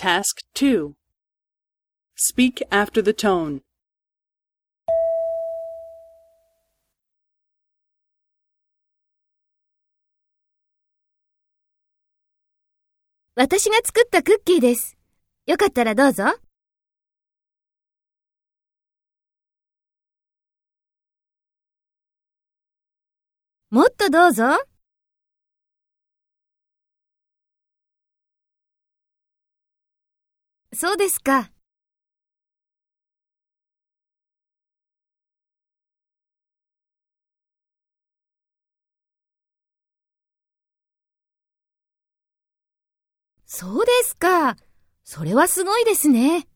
Task 2 Speak after the tone. 私が作ったクッキーです。よかったらどうぞ。もっとどうぞ。そうですか。そうですか。それはすごいですね。